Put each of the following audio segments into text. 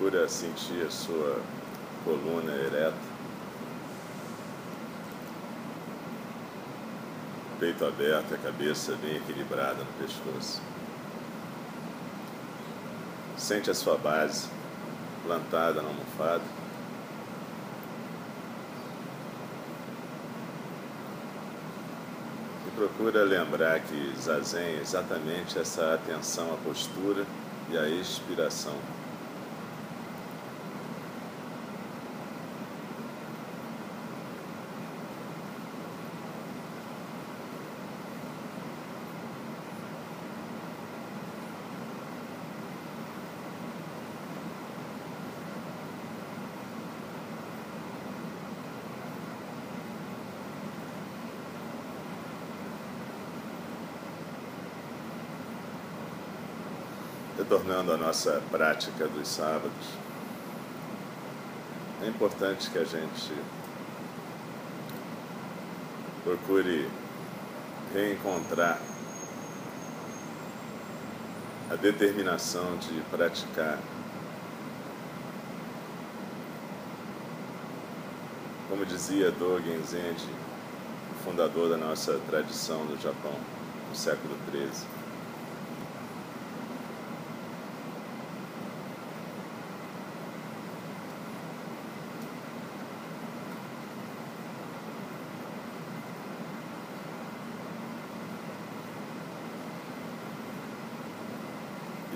Procura sentir a sua coluna ereta, peito aberto, a cabeça bem equilibrada no pescoço. Sente a sua base plantada na almofada. E procura lembrar que Zazen é exatamente essa atenção à postura e à expiração. Retornando à nossa prática dos sábados, é importante que a gente procure reencontrar a determinação de praticar. Como dizia Dogen Zenji, fundador da nossa tradição no Japão, no século XIII,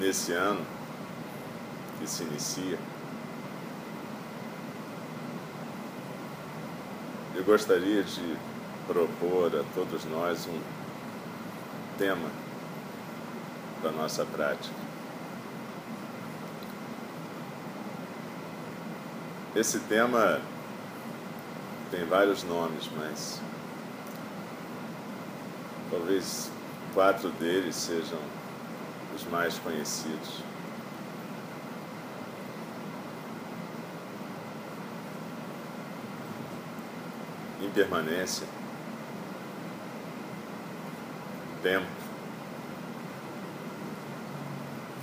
nesse ano que se inicia, eu gostaria de propor a todos nós um tema para nossa prática. Esse tema tem vários nomes, mas talvez quatro deles sejam mais conhecidos. Impermanência, tempo,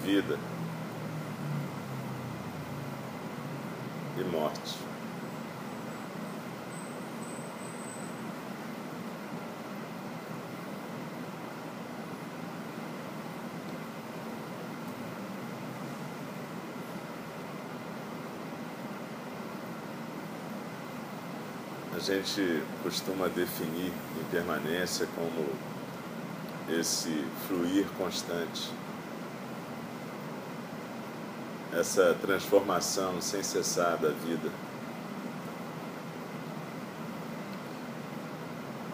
vida e morte. A gente costuma definir impermanência como esse fluir constante, essa transformação sem cessar da vida.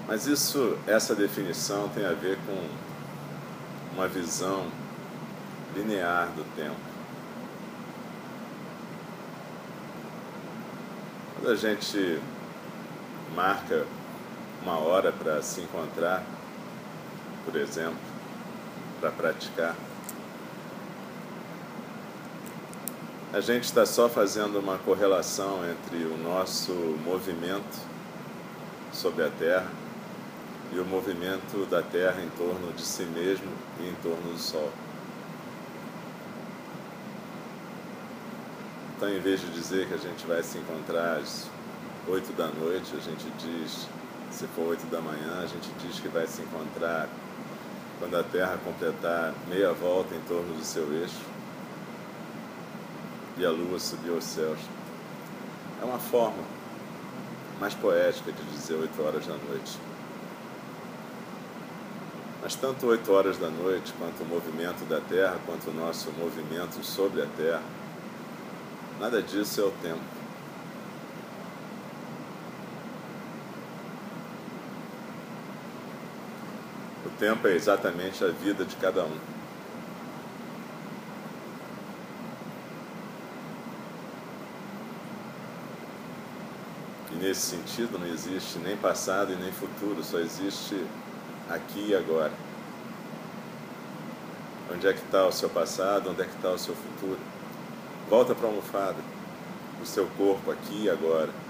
Mas isso, essa definição tem a ver com uma visão linear do tempo. Quando a gente marca uma hora para se encontrar, por exemplo, para praticar. A gente está só fazendo uma correlação entre o nosso movimento sobre a Terra e o movimento da Terra em torno de si mesmo e em torno do Sol. Então, em vez de dizer que a gente vai se encontrar às 8 da noite, a gente diz, se for 8 da manhã, a gente diz que vai se encontrar quando a Terra completar meia volta em torno do seu eixo e a Lua subir aos céus. É uma forma mais poética de dizer 8 horas da noite. Mas tanto 8 horas da noite, quanto o movimento da Terra, quanto o nosso movimento sobre a Terra, nada disso é o tempo. Tempo é exatamente a vida de cada um. E nesse sentido não existe nem passado e nem futuro, só existe aqui e agora. Onde é que está o seu passado, onde é que está o seu futuro? Volta para a almofada, o seu corpo aqui e agora.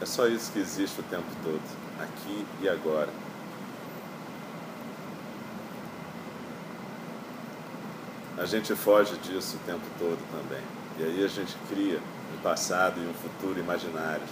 É só isso que existe o tempo todo, aqui e agora. a gente foge disso o tempo todo também. E aí a gente cria um passado e um futuro imaginários.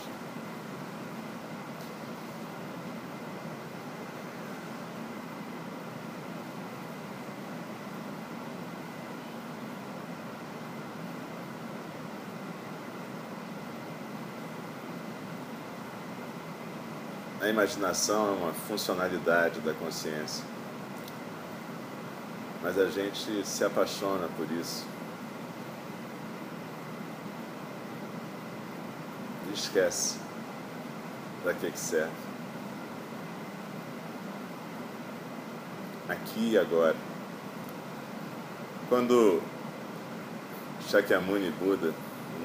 A imaginação é uma funcionalidade da consciência. Mas a gente se apaixona por isso. E esquece para que, que serve. Aqui e agora. Quando Shakyamuni Buda,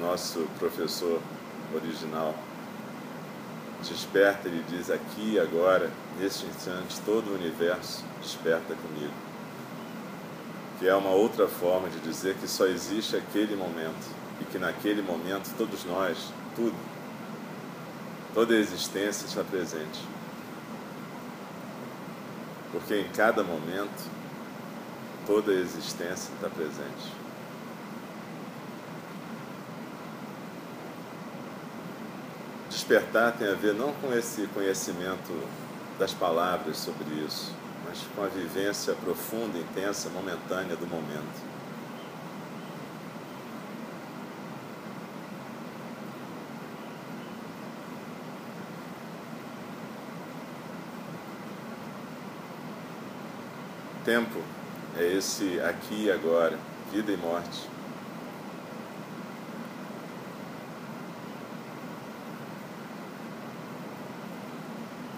nosso professor original, desperta, ele diz aqui agora, neste instante, todo o universo desperta comigo. Que é uma outra forma de dizer que só existe aquele momento e que naquele momento todos nós, tudo, toda a existência está presente. Porque em cada momento toda a existência está presente. Despertar tem a ver não com esse conhecimento das palavras sobre isso, mas com a vivência profunda, intensa, momentânea do momento. Tempo é esse aqui e agora, vida e morte.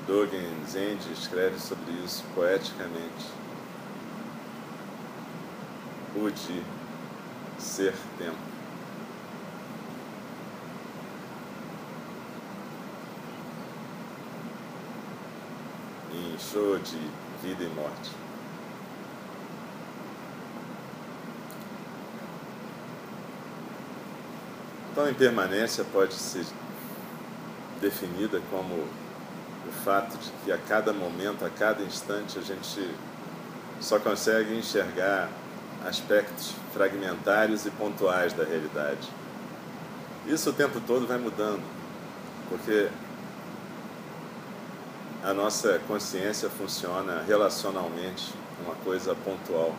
Dogen Zenji escreve sobre isso poeticamente. O de ser tempo. Em show de vida e morte. Então, impermanência pode ser definida como o fato de que a cada momento, a cada instante, a gente só consegue enxergar aspectos fragmentários e pontuais da realidade. Isso o tempo todo vai mudando, porque a nossa consciência funciona relacionalmente, uma coisa pontual.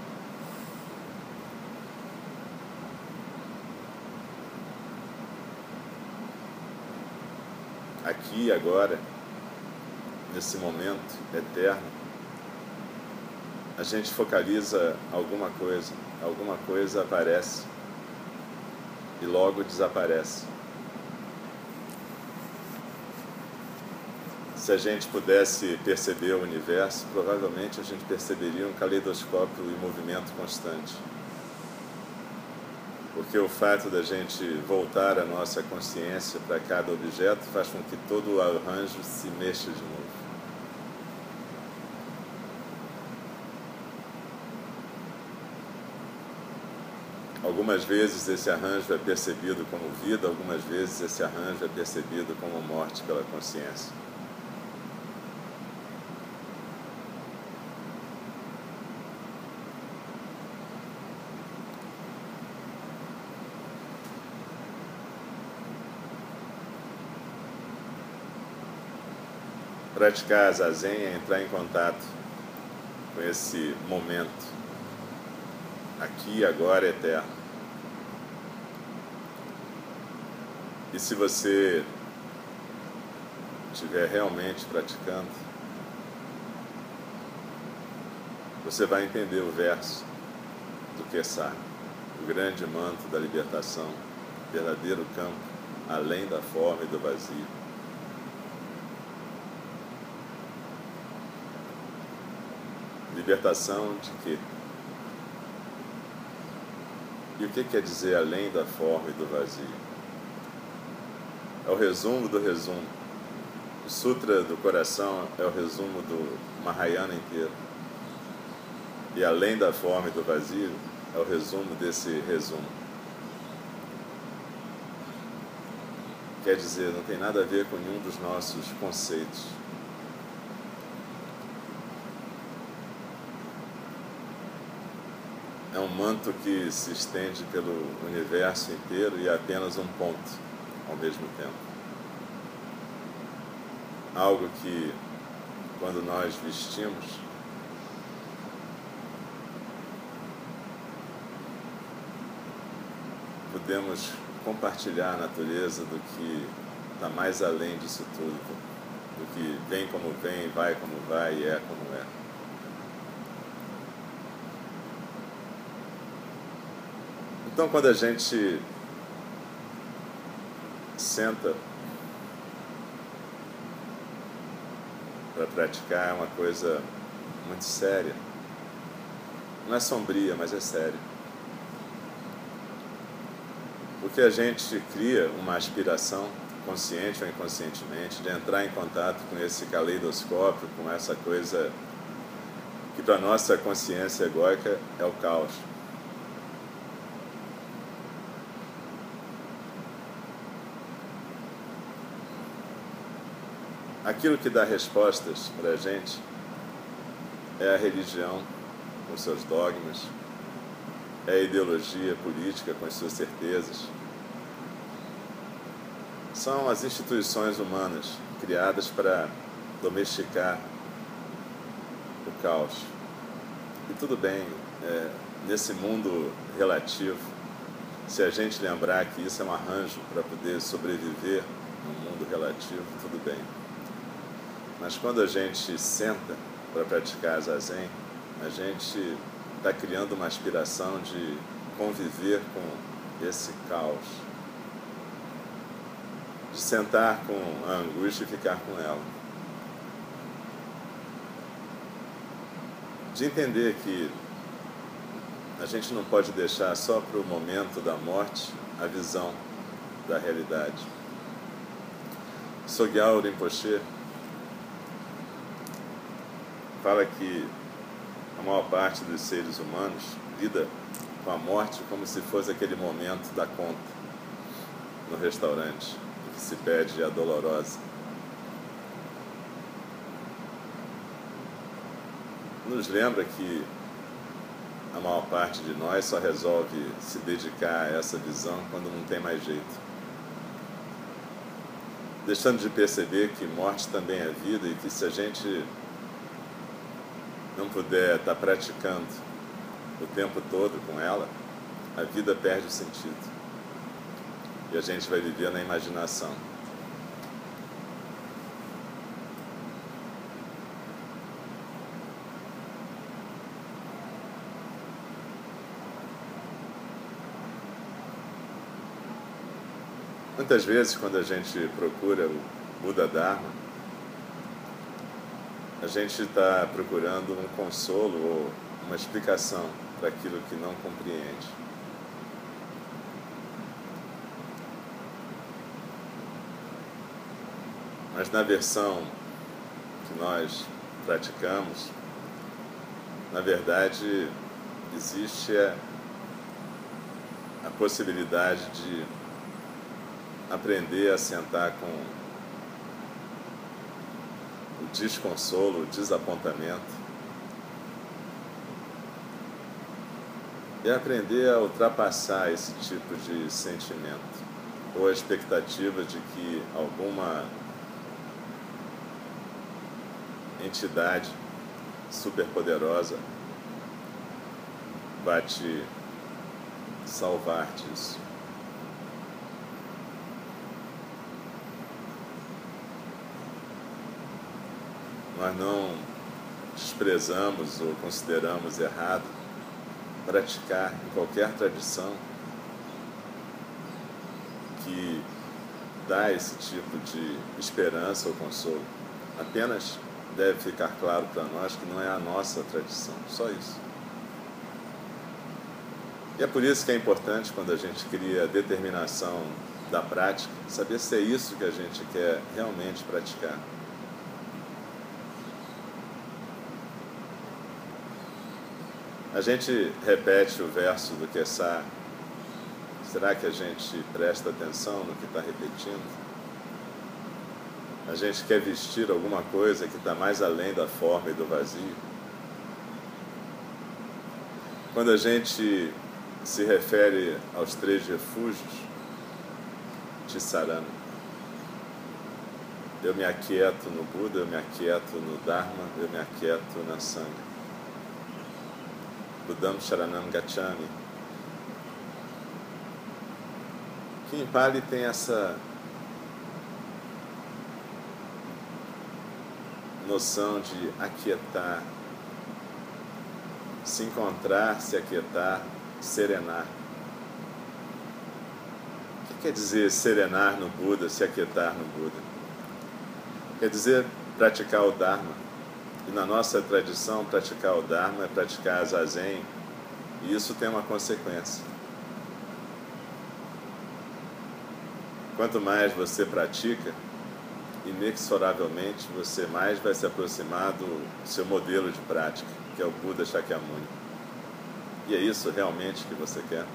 Aqui agora, nesse momento eterno, a gente focaliza alguma coisa, alguma coisa aparece e logo desaparece. Se a gente pudesse perceber o universo, provavelmente a gente perceberia um caleidoscópio em movimento constante. Porque o fato da gente voltar a nossa consciência para cada objeto faz com que todo o arranjo se mexa de novo. Algumas vezes esse arranjo é percebido como vida, algumas vezes esse arranjo é percebido como morte pela consciência. Praticar a zazen é entrar em contato com esse momento, aqui, agora, eterno. E se você estiver realmente praticando, você vai entender o verso do Kessar, o grande manto da libertação, verdadeiro campo, além da forma e do vazio. Libertação de quê? E o que quer dizer além da forma e do vazio? é o resumo do resumo. O Sutra do Coração é o resumo do Mahayana inteiro. E além da forma e do vazio, é o resumo desse resumo. Quer dizer, não tem nada a ver com nenhum dos nossos conceitos. É um manto que se estende pelo universo inteiro e é apenas um ponto ao mesmo tempo. Algo que, quando nós vestimos, podemos compartilhar a natureza do que está mais além disso tudo, do que vem como vem, vai como vai e é como é. Então, quando a gente senta para praticar, é uma coisa muito séria. Não é sombria, mas é séria. Porque a gente cria uma aspiração, consciente ou inconscientemente, de entrar em contato com esse caleidoscópio, com essa coisa que para nossa consciência egóica é o caos. Aquilo que dá respostas para a gente é a religião, com seus dogmas, é a ideologia política, com as suas certezas. São as instituições humanas criadas para domesticar o caos. E tudo bem, é, nesse mundo relativo, se a gente lembrar que isso é um arranjo para poder sobreviver no mundo relativo, tudo bem. Mas quando a gente senta para praticar zazen, a gente está criando uma aspiração de conviver com esse caos, de sentar com a angústia e ficar com ela, de entender que a gente não pode deixar só para o momento da morte a visão da realidade. Sogyal Rinpoche fala que a maior parte dos seres humanos lida com a morte como se fosse aquele momento da conta no restaurante, que se pede a dolorosa. Nos lembra que a maior parte de nós só resolve se dedicar a essa visão quando não tem mais jeito. Deixando de perceber que morte também é vida e que se a gente não puder estar praticando o tempo todo com ela, a vida perde o sentido. E a gente vai viver na imaginação. Muitas vezes, quando a gente procura o Buda Dharma, a gente está procurando um consolo ou uma explicação para aquilo que não compreende. Mas na versão que nós praticamos, na verdade, existe a, a possibilidade de aprender a sentar com desconsolo, desapontamento. E aprender a ultrapassar esse tipo de sentimento, ou a expectativa de que alguma entidade superpoderosa vai te salvar disso. Nós não desprezamos ou consideramos errado praticar em qualquer tradição que dá esse tipo de esperança ou consolo. Apenas deve ficar claro para nós que não é a nossa tradição, só isso. E é por isso que é importante quando a gente cria a determinação da prática, saber se é isso que a gente quer realmente praticar. A gente repete o verso do Kessar. Será que a gente presta atenção no que está repetindo? A gente quer vestir alguma coisa que está mais além da forma e do vazio? Quando a gente se refere aos três refúgios, Tisarana, eu me aquieto no Buda, eu me aquieto no Dharma, eu me aquieto na Sangha. Budam Sharanam Gachami. Em Pali tem essa noção de aquietar, se encontrar, se aquietar, serenar. O que quer dizer serenar no Buda, se aquietar no Buda? Quer dizer praticar o Dharma. E na nossa tradição, praticar o Dharma é praticar a Zazen, e isso tem uma consequência. Quanto mais você pratica, inexoravelmente você mais vai se aproximar do seu modelo de prática, que é o Buda Shakyamuni. E é isso realmente que você quer?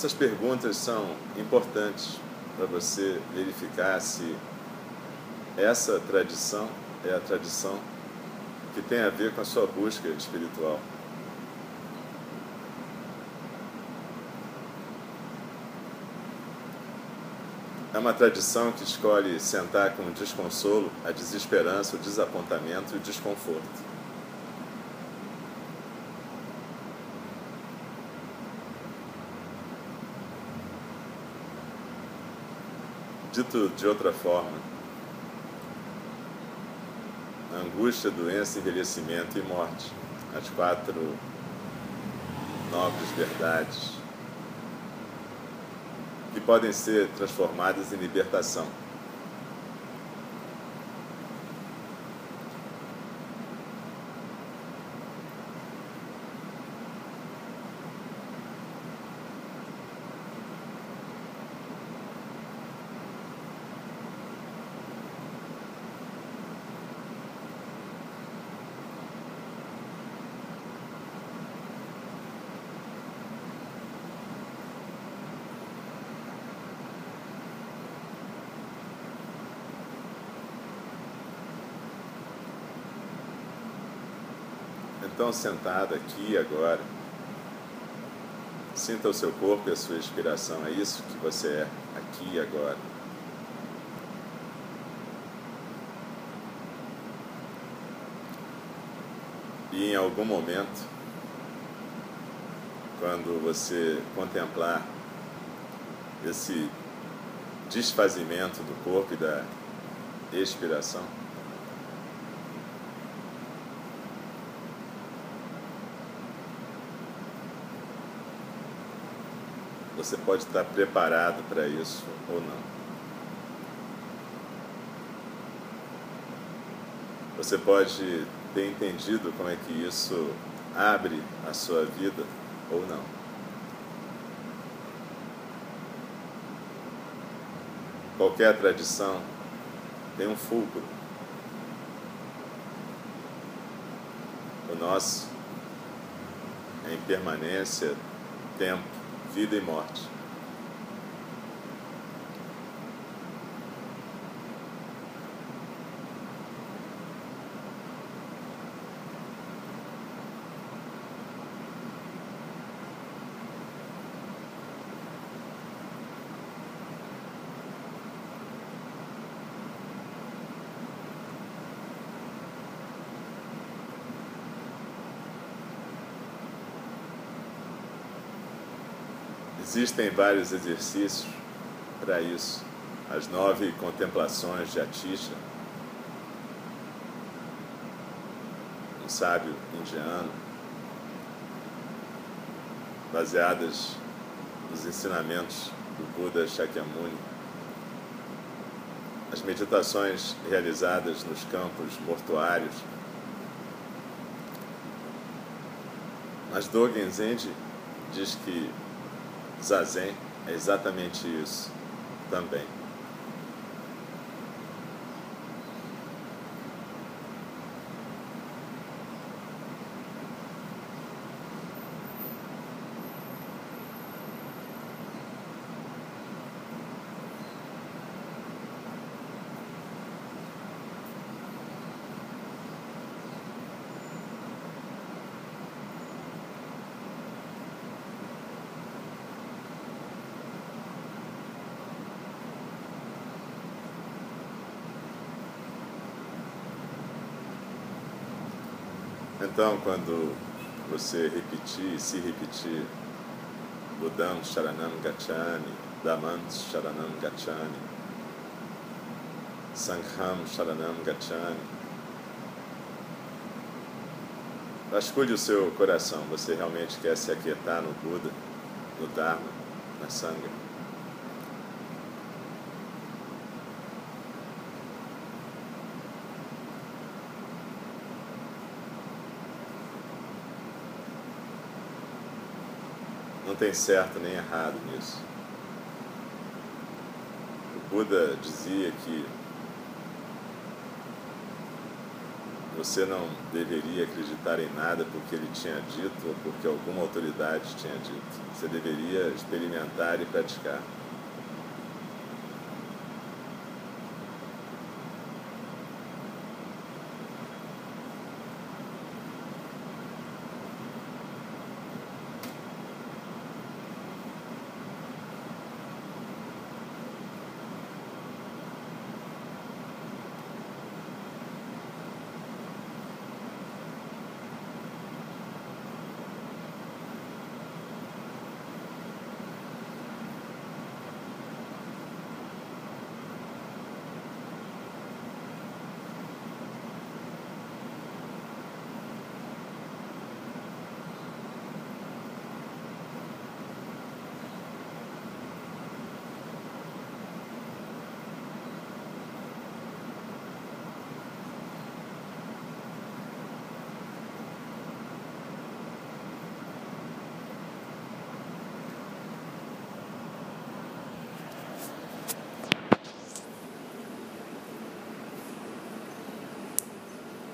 Essas perguntas são importantes para você verificar se essa tradição é a tradição que tem a ver com a sua busca espiritual. É uma tradição que escolhe sentar com o desconsolo, a desesperança, o desapontamento e o desconforto. Dito de outra forma, angústia, doença, envelhecimento e morte. As quatro nobres verdades que podem ser transformadas em libertação. Então, sentado aqui agora, sinta o seu corpo e a sua inspiração. É isso que você é aqui e agora. E em algum momento, quando você contemplar esse desfazimento do corpo e da expiração, Você pode estar preparado para isso ou não. Você pode ter entendido como é que isso abre a sua vida ou não. Qualquer tradição tem um fulcro. O nosso é impermanência, tempo vida e morte. Existem vários exercícios para isso. As nove contemplações de Atisha, um sábio indiano, baseadas nos ensinamentos do Buda Shakyamuni. As meditações realizadas nos campos mortuários. Mas Dogen Zenji diz que Zazen é exatamente isso também. Então, quando você repetir, se repetir, Budam Sharanam Gachani, Dhammam Sharanam Gachani, Sangham Sharanam Gachani, vasculhe o seu coração. Você realmente quer se aquietar no Buda, no Dharma, na Sangha? Não tem certo nem errado nisso. O Buda dizia que você não deveria acreditar em nada porque ele tinha dito ou porque alguma autoridade tinha dito. Você deveria experimentar e praticar.